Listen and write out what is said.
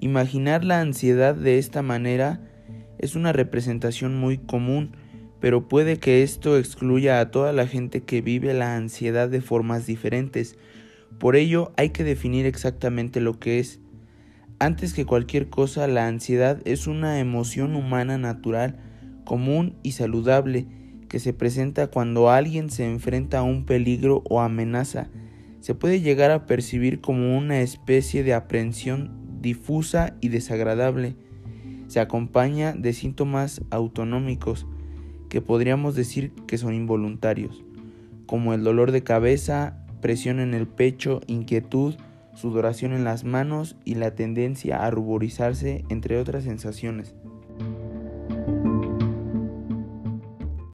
Imaginar la ansiedad de esta manera es una representación muy común, pero puede que esto excluya a toda la gente que vive la ansiedad de formas diferentes. Por ello hay que definir exactamente lo que es. Antes que cualquier cosa, la ansiedad es una emoción humana natural, común y saludable que se presenta cuando alguien se enfrenta a un peligro o amenaza. Se puede llegar a percibir como una especie de aprensión difusa y desagradable. Se acompaña de síntomas autonómicos que podríamos decir que son involuntarios, como el dolor de cabeza, presión en el pecho, inquietud, sudoración en las manos y la tendencia a ruborizarse, entre otras sensaciones.